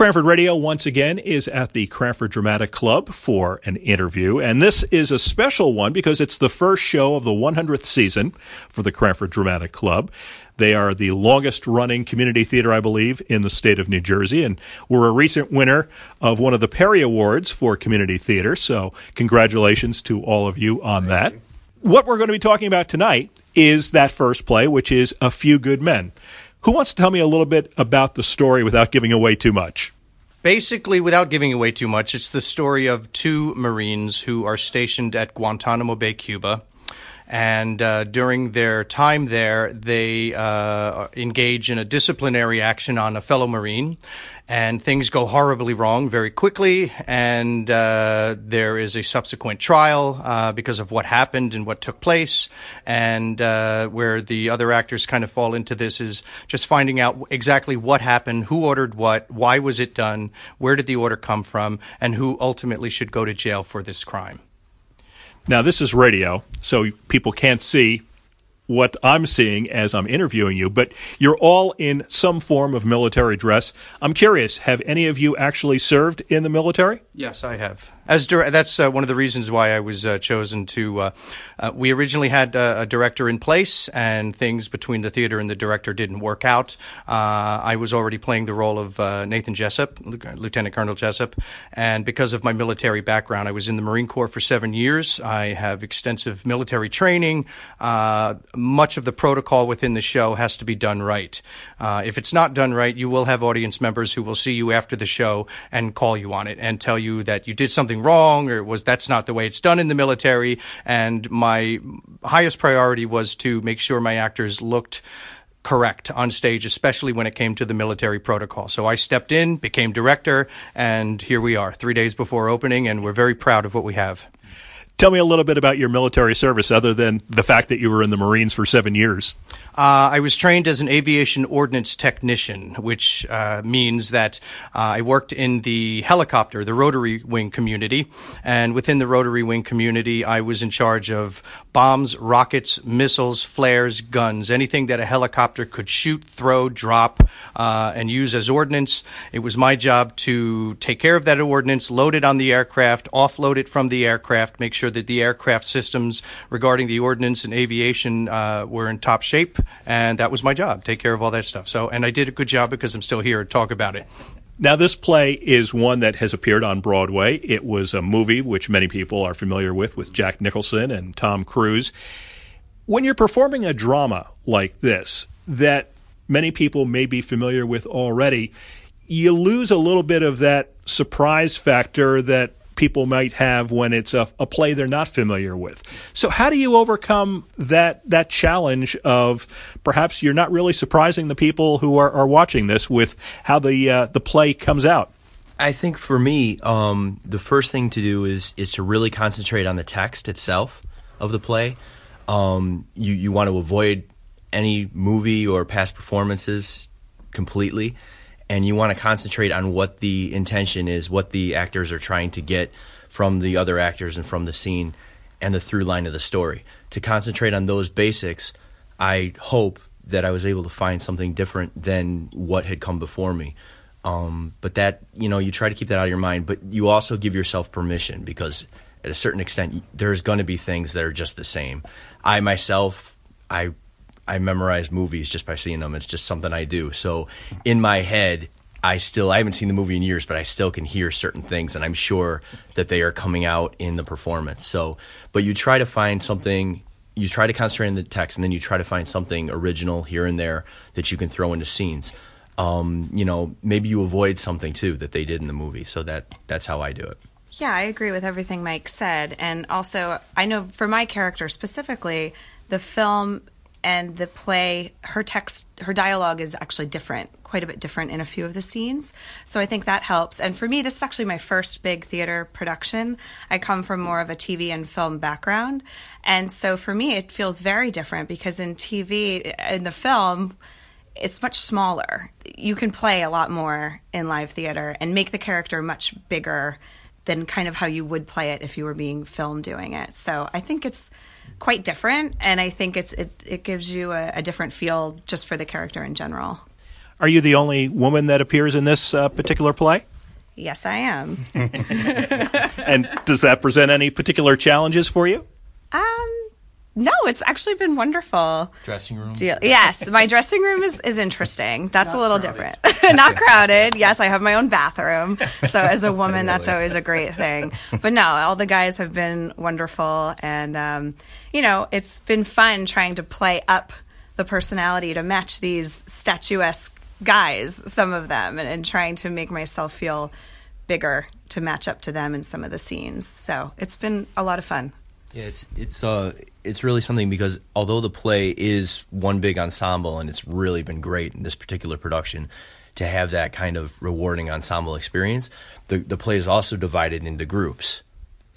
Cranford Radio once again is at the Cranford Dramatic Club for an interview, and this is a special one because it's the first show of the 100th season for the Cranford Dramatic Club. They are the longest running community theater, I believe, in the state of New Jersey, and were a recent winner of one of the Perry Awards for community theater. So, congratulations to all of you on that. What we're going to be talking about tonight is that first play, which is A Few Good Men. Who wants to tell me a little bit about the story without giving away too much? Basically, without giving away too much, it's the story of two Marines who are stationed at Guantanamo Bay, Cuba. And uh, during their time there, they uh, engage in a disciplinary action on a fellow Marine and things go horribly wrong very quickly. And uh, there is a subsequent trial uh, because of what happened and what took place. And uh, where the other actors kind of fall into this is just finding out exactly what happened, who ordered what, why was it done, where did the order come from, and who ultimately should go to jail for this crime. Now, this is radio, so people can't see what I'm seeing as I'm interviewing you, but you're all in some form of military dress. I'm curious, have any of you actually served in the military? Yes, I have. As dir- that's uh, one of the reasons why I was uh, chosen to. Uh, uh we originally had uh, a director in place, and things between the theater and the director didn't work out. Uh, I was already playing the role of Nathan Jessup, Lieutenant Colonel Jessup, and because of my military background, I was in the Marine Corps for seven years. I have extensive military training. Much of the protocol within the show has to be done right. Uh, if it's not done right, you will have audience members who will see you after the show and call you on it and tell you that you did something wrong or was that's not the way it's done in the military. And my highest priority was to make sure my actors looked correct on stage, especially when it came to the military protocol. So I stepped in, became director, and here we are, three days before opening, and we're very proud of what we have. Tell me a little bit about your military service, other than the fact that you were in the Marines for seven years. Uh, I was trained as an aviation ordnance technician, which uh, means that uh, I worked in the helicopter, the rotary wing community. And within the rotary wing community, I was in charge of bombs, rockets, missiles, flares, guns, anything that a helicopter could shoot, throw, drop, uh, and use as ordnance. It was my job to take care of that ordnance, load it on the aircraft, offload it from the aircraft, make sure that the aircraft systems regarding the ordnance and aviation uh, were in top shape and that was my job, take care of all that stuff. So, and I did a good job because I'm still here to talk about it. Now, this play is one that has appeared on Broadway. It was a movie which many people are familiar with, with Jack Nicholson and Tom Cruise. When you're performing a drama like this, that many people may be familiar with already, you lose a little bit of that surprise factor that people might have when it's a, a play they're not familiar with. So how do you overcome that that challenge of perhaps you're not really surprising the people who are, are watching this with how the uh, the play comes out? I think for me, um, the first thing to do is is to really concentrate on the text itself of the play. Um, you you want to avoid any movie or past performances completely and you want to concentrate on what the intention is, what the actors are trying to get from the other actors and from the scene and the through line of the story. To concentrate on those basics, I hope that I was able to find something different than what had come before me. Um, but that, you know, you try to keep that out of your mind, but you also give yourself permission because at a certain extent, there's going to be things that are just the same. I myself, I I memorize movies just by seeing them. It's just something I do. So in my head, I still I haven't seen the movie in years, but I still can hear certain things, and I'm sure that they are coming out in the performance. So, but you try to find something. You try to concentrate on the text, and then you try to find something original here and there that you can throw into scenes. Um, you know, maybe you avoid something too that they did in the movie. So that that's how I do it. Yeah, I agree with everything Mike said, and also I know for my character specifically, the film and the play her text her dialogue is actually different quite a bit different in a few of the scenes. So i think that helps. And for me this is actually my first big theater production. I come from more of a tv and film background. And so for me it feels very different because in tv in the film it's much smaller. You can play a lot more in live theater and make the character much bigger than kind of how you would play it if you were being filmed doing it. So i think it's quite different, and I think it's it, it gives you a, a different feel just for the character in general. Are you the only woman that appears in this uh, particular play? Yes, I am. and does that present any particular challenges for you? Um, no, it's actually been wonderful. Dressing room. Deal. Yes, my dressing room is, is interesting. That's a little different. Not crowded. Yes, I have my own bathroom. So as a woman, that's always a great thing. But no, all the guys have been wonderful, and um, you know, it's been fun trying to play up the personality to match these statuesque guys, some of them, and, and trying to make myself feel bigger to match up to them in some of the scenes. So it's been a lot of fun. Yeah, it's it's uh it's really something because although the play is one big ensemble and it's really been great in this particular production to have that kind of rewarding ensemble experience, the the play is also divided into groups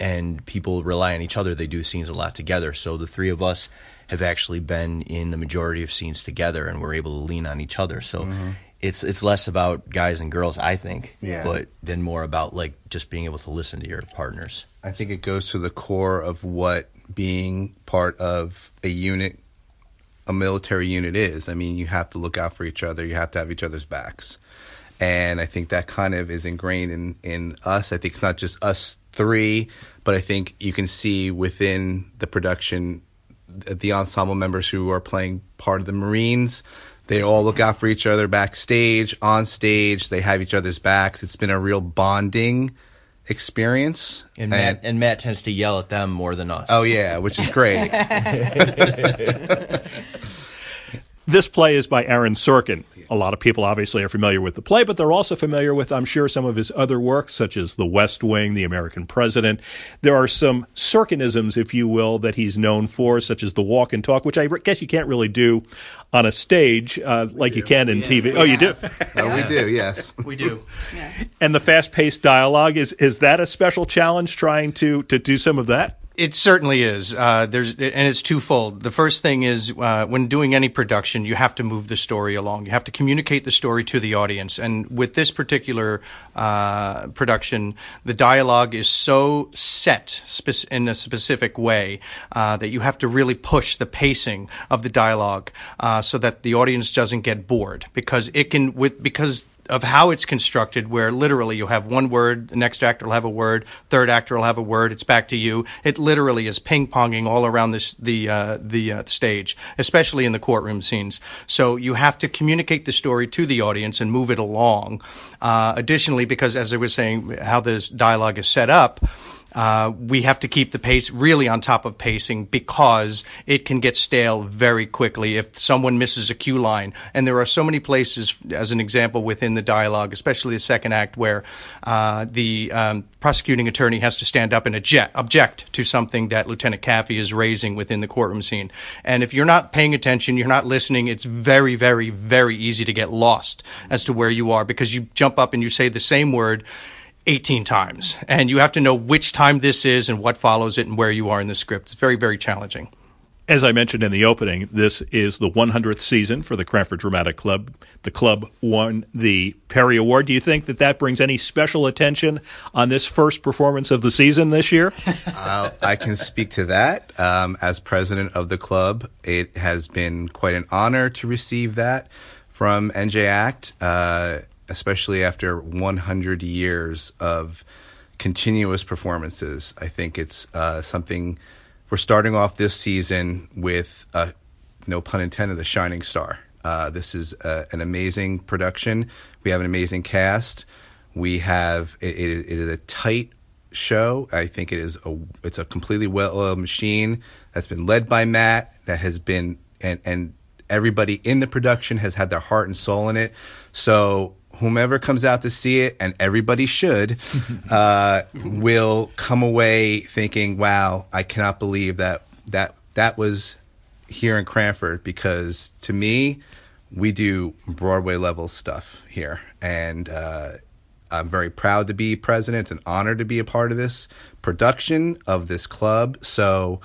and people rely on each other. They do scenes a lot together. So the three of us have actually been in the majority of scenes together and we're able to lean on each other. So mm-hmm. It's it's less about guys and girls, I think, yeah. but then more about like just being able to listen to your partners. I think it goes to the core of what being part of a unit, a military unit is. I mean, you have to look out for each other, you have to have each other's backs. And I think that kind of is ingrained in, in us. I think it's not just us three, but I think you can see within the production the ensemble members who are playing part of the Marines. They all look out for each other backstage, on stage. They have each other's backs. It's been a real bonding experience. And Matt, and, and Matt tends to yell at them more than us. Oh yeah, which is great. this play is by Aaron Sorkin. A lot of people obviously are familiar with the play, but they're also familiar with, I'm sure, some of his other works, such as The West Wing, The American President. There are some Sorkinisms, if you will, that he's known for, such as the walk and talk, which I guess you can't really do on a stage uh, like you can in yeah, TV. Oh, you do? oh, we do, yes. We do. Yeah. And the fast paced dialogue, is, is that a special challenge trying to, to do some of that? It certainly is. Uh, there's and it's twofold. The first thing is uh, when doing any production, you have to move the story along. You have to communicate the story to the audience. And with this particular uh, production, the dialogue is so set spe- in a specific way uh, that you have to really push the pacing of the dialogue uh, so that the audience doesn't get bored because it can with because of how it's constructed, where literally you have one word, the next actor will have a word, third actor will have a word, it's back to you. It literally is ping ponging all around this, the uh, the uh, stage, especially in the courtroom scenes. So you have to communicate the story to the audience and move it along. Uh, additionally, because as I was saying, how this dialogue is set up. Uh, we have to keep the pace really on top of pacing because it can get stale very quickly if someone misses a cue line. And there are so many places, as an example, within the dialogue, especially the second act, where uh, the um, prosecuting attorney has to stand up and object, object to something that Lieutenant Kaffee is raising within the courtroom scene. And if you're not paying attention, you're not listening, it's very, very, very easy to get lost as to where you are because you jump up and you say the same word 18 times. And you have to know which time this is and what follows it and where you are in the script. It's very, very challenging. As I mentioned in the opening, this is the 100th season for the Cranford Dramatic Club. The club won the Perry Award. Do you think that that brings any special attention on this first performance of the season this year? uh, I can speak to that. Um, as president of the club, it has been quite an honor to receive that from NJ Act. Uh, especially after 100 years of continuous performances. I think it's uh, something we're starting off this season with, uh, no pun intended, a shining star. Uh, this is uh, an amazing production. We have an amazing cast. We have it, it, it is a tight show. I think it is a it's a completely well-oiled machine that's been led by Matt. That has been and and everybody in the production has had their heart and soul in it. So whomever comes out to see it, and everybody should, uh, will come away thinking, "Wow, I cannot believe that that that was here in Cranford." Because to me, we do Broadway level stuff here, and uh, I'm very proud to be president It's an honor to be a part of this production of this club. So,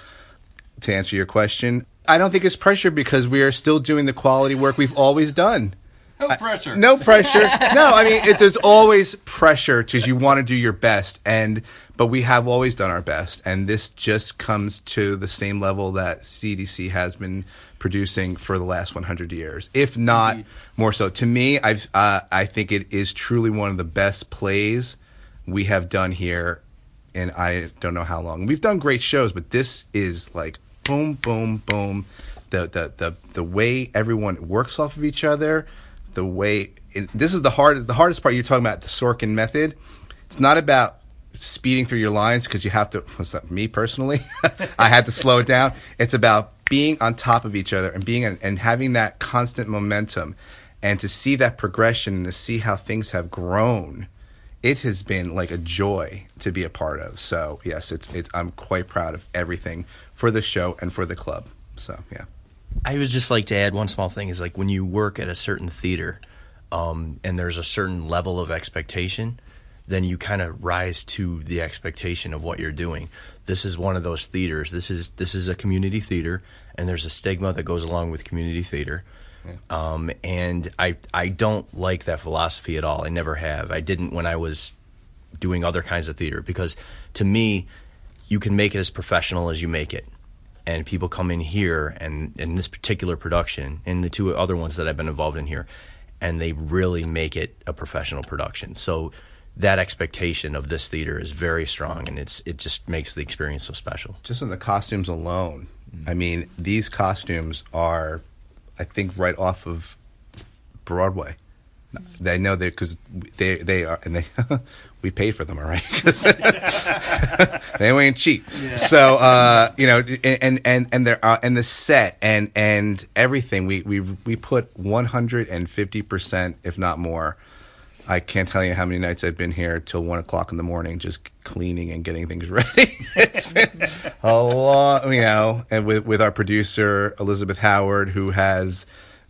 to answer your question, I don't think it's pressure because we are still doing the quality work we've always done. No pressure. I, no pressure. no, I mean, it, there's always pressure because you want to do your best, and but we have always done our best, and this just comes to the same level that CDC has been producing for the last 100 years, if not more so. To me, I've uh, I think it is truly one of the best plays we have done here, and I don't know how long. We've done great shows, but this is like boom, boom, boom. The the the the way everyone works off of each other, the way it, this is the hard the hardest part. You're talking about the Sorkin method. It's not about speeding through your lines because you have to. Me personally, I had to slow it down. It's about being on top of each other and being and having that constant momentum, and to see that progression and to see how things have grown. It has been like a joy to be a part of. So yes, it's it's. I'm quite proud of everything for the show and for the club. So yeah. I would just like to add one small thing is like when you work at a certain theater, um, and there's a certain level of expectation, then you kind of rise to the expectation of what you're doing. This is one of those theaters. This is this is a community theater, and there's a stigma that goes along with community theater. Yeah. Um, and I I don't like that philosophy at all. I never have. I didn't when I was doing other kinds of theater because to me, you can make it as professional as you make it. And people come in here and in this particular production and the two other ones that I've been involved in here, and they really make it a professional production. So that expectation of this theater is very strong, and it's it just makes the experience so special. Just in the costumes alone, mm-hmm. I mean, these costumes are, I think, right off of Broadway. They know they because they they are and they we paid for them all right because they ain't cheap. Yeah. So uh, you know, and and and there uh, and the set and and everything we we we put one hundred and fifty percent, if not more, I can't tell you how many nights I've been here till one o'clock in the morning, just cleaning and getting things ready. it's been a lot, you know, and with with our producer Elizabeth Howard, who has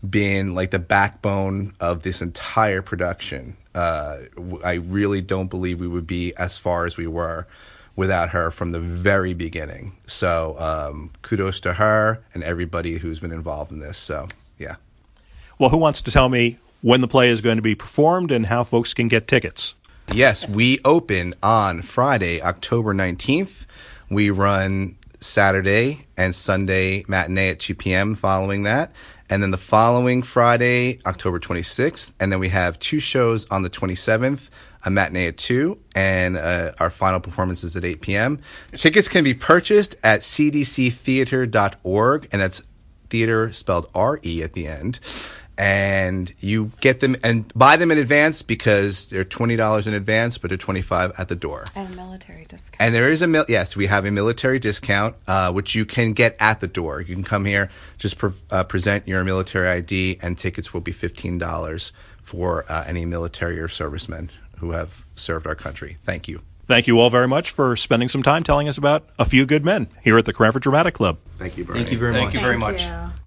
been like the backbone of this entire production. Uh, I really don't believe we would be as far as we were without her from the very beginning. So um, kudos to her and everybody who's been involved in this. So yeah. Well, who wants to tell me when the play is going to be performed and how folks can get tickets. Yes, we open on Friday, October 19th. We run Saturday and Sunday matinee at 2 p.m. following that. And then the following Friday, October 26th. And then we have two shows on the 27th, a matinee at 2, and uh, our final performance is at 8 p.m. Tickets can be purchased at cdctheatre.org, and that's theater spelled R E at the end and you get them and buy them in advance because they're twenty dollars in advance, but they're twenty five at the door. And a military discount. And there is a mil- yes, we have a military discount, uh, which you can get at the door. You can come here, just pre- uh, present your military ID, and tickets will be fifteen dollars for uh, any military or servicemen who have served our country. Thank you. Thank you all very much for spending some time telling us about a few good men here at the Cranford Dramatic Club. Thank you, Bernie. Thank you very Thank much. you very much.